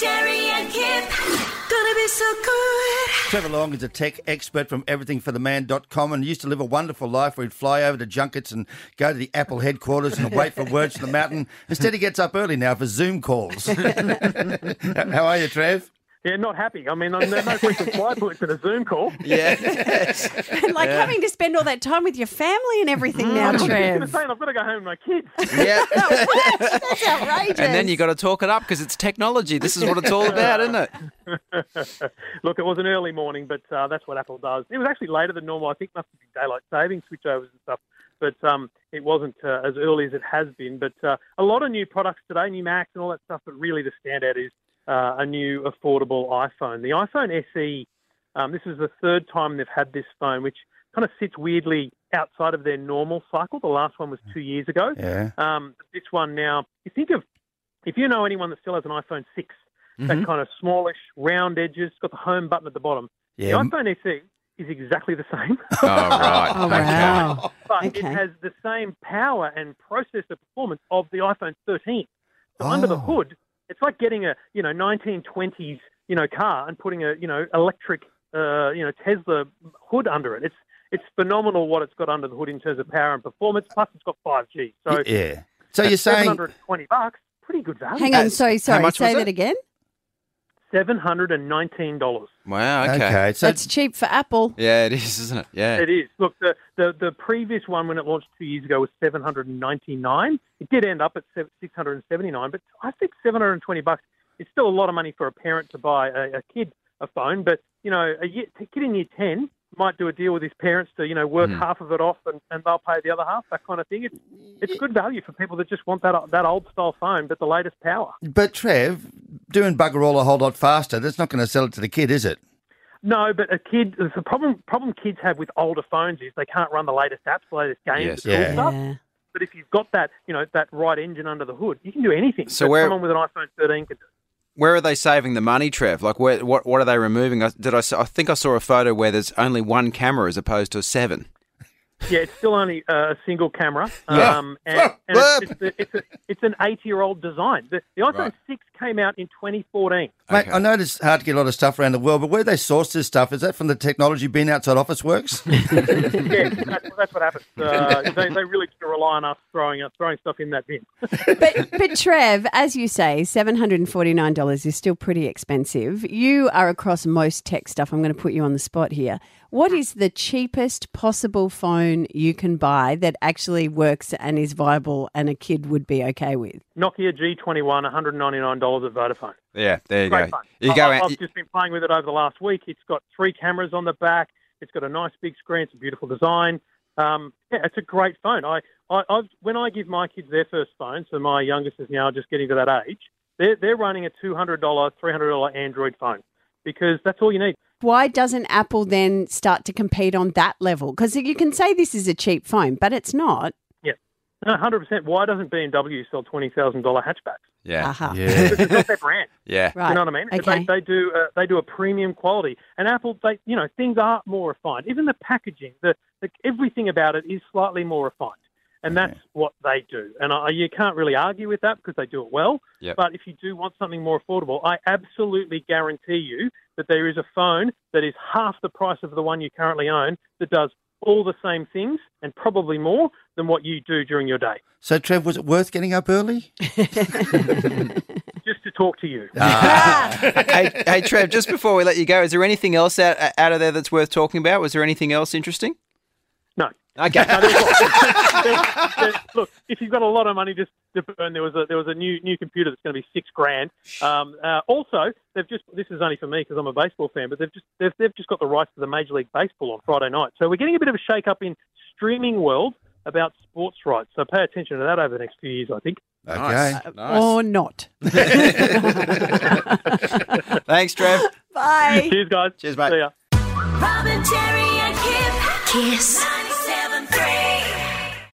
Jerry and Kip. Gonna be so good. Trevor Long is a tech expert from everythingfortheman.com and used to live a wonderful life where he'd fly over to junkets and go to the Apple headquarters and wait for words from the mountain. Instead, he gets up early now for Zoom calls. How are you, Trev? Yeah, not happy. I mean, there's no frequent fly points in a Zoom call. Yeah. like having to spend all that time with your family and everything now, I was just going to Trev. say, I've got to go home with my kids. Yeah. That's outrageous. and then you've got to talk it up because it's technology. This is what it's all about, isn't it? Look, it was an early morning, but uh, that's what Apple does. It was actually later than normal. I think must have been daylight saving switchovers and stuff, but um, it wasn't uh, as early as it has been. But uh, a lot of new products today, new Macs and all that stuff. But really, the standout is uh, a new affordable iPhone. The iPhone SE. Um, this is the third time they've had this phone, which kind of sits weirdly outside of their normal cycle. The last one was two years ago. Yeah. Um, this one now, you think of if you know anyone that still has an iPhone 6, that kind of smallish, round edges, got the home button at the bottom. Yeah. The iPhone SE is exactly the same, Oh, right. Oh, Okay. wow. but it has the same power and processor performance of the iPhone 13. So under the Oh. hood, it's like getting a you know 1920s you know car and putting a you know electric uh, you know Tesla hood under it. It's it's phenomenal what it's got under the hood in terms of power and performance. Plus, it's got 5G. So yeah. So you're saying 720 bucks, pretty good value. Hang on, sorry, sorry. Say that it? again. Seven hundred and nineteen dollars. Wow, okay. okay. So That's cheap for Apple. Yeah, it is, isn't it? Yeah. It is. Look, the, the the previous one when it launched two years ago was seven hundred and ninety nine. It did end up at six hundred and seventy nine, but I think seven hundred and twenty bucks is still a lot of money for a parent to buy a, a kid a phone. But you know, a, year, a kid in year ten might do a deal with his parents to you know work hmm. half of it off and, and they'll pay the other half. That kind of thing. It's it's good value for people that just want that that old style phone, but the latest power. but Trev, doing bugger all a whole lot faster, that's not going to sell it to the kid, is it? No, but a kid. The problem problem kids have with older phones is they can't run the latest apps, the latest games, Yes. the Yeah. stuff. Yeah. But if you've got that, you know, that right engine under the hood, you can do anything. So where- someone with an iPhone 13 can do. Where are they saving the money, Trev? Like, where, what what are they removing? I- Did I? s- I think I saw a photo where there's only one camera as opposed to seven. Yeah, it's still only uh, a single camera, Yeah. um, and, and it's, it's, a, it's, a, it's an eight-year-old design. The, the iPhone Right. 6 came out in 2014. Mate, Okay. I know it's hard to get a lot of stuff around the world, but where they source this stuff, is that from the technology being outside Officeworks? yeah, that's, that's what happens. Uh, they, they really rely on us throwing us throwing stuff in that bin. But, but Trev, as you say, $749 is still pretty expensive. You are across most tech stuff. I'm going to put you on the spot here. What is the cheapest possible phone you can buy that actually works and is viable and a kid would be okay with? Nokia G21, $199 at Vodafone. Yeah, there you Great go. fun. You I- go I, I've just been playing with it over the last week. It's got three cameras on the back. It's got a nice big screen. It's a beautiful design. Um, yeah, it's a great phone. I, I, I've, when I give my kids their first phone, so my youngest is now just getting to that age, they're, they're running a $200, $300 Android phone because that's all you need. Why doesn't Apple then start to compete on that level? Because you can say this is a cheap phone, but it's not. No, 100%. Why doesn't BMW sell $20,000 hatchbacks? Yeah, Aha. yeah. It's not their brand. yeah. Right. You know what I mean? Okay. They, they do uh, they do a premium quality, and Apple, they you know things are more refined. Even the packaging, the, the everything about it is slightly more refined, and that's what they do. And I, you can't really argue with that because they do it well. Yep. But if you do want something more affordable, I absolutely guarantee you that there is a phone that is half the price of the one you currently own that does all the same things and probably more than what you do during your day. So, Trev, was it worth getting up early? Just to talk to you. Ah. hey, hey, Trev. Just before we let you go, is there anything else out out of there that's worth talking about? Was there anything else interesting? No. Okay. No, there's lots. There's- there's- look, if you've got a lot of money just to burn, there was a there was a new new computer that's going to be six grand. Um, uh, also, they've just this is only for me because I'm a baseball fan, but they've just they've, they've just got the rights to the Major League Baseball on Friday night. So we're getting a bit of a shake up in streaming world about sports rights. So pay attention to that over the next few years, I think. Okay. Nice. Nice. Or not. Thanks, Trev. Bye. Cheers, guys. Cheers, mate. See ya. Robin, Jerry and Kip. KIIS. 97.3.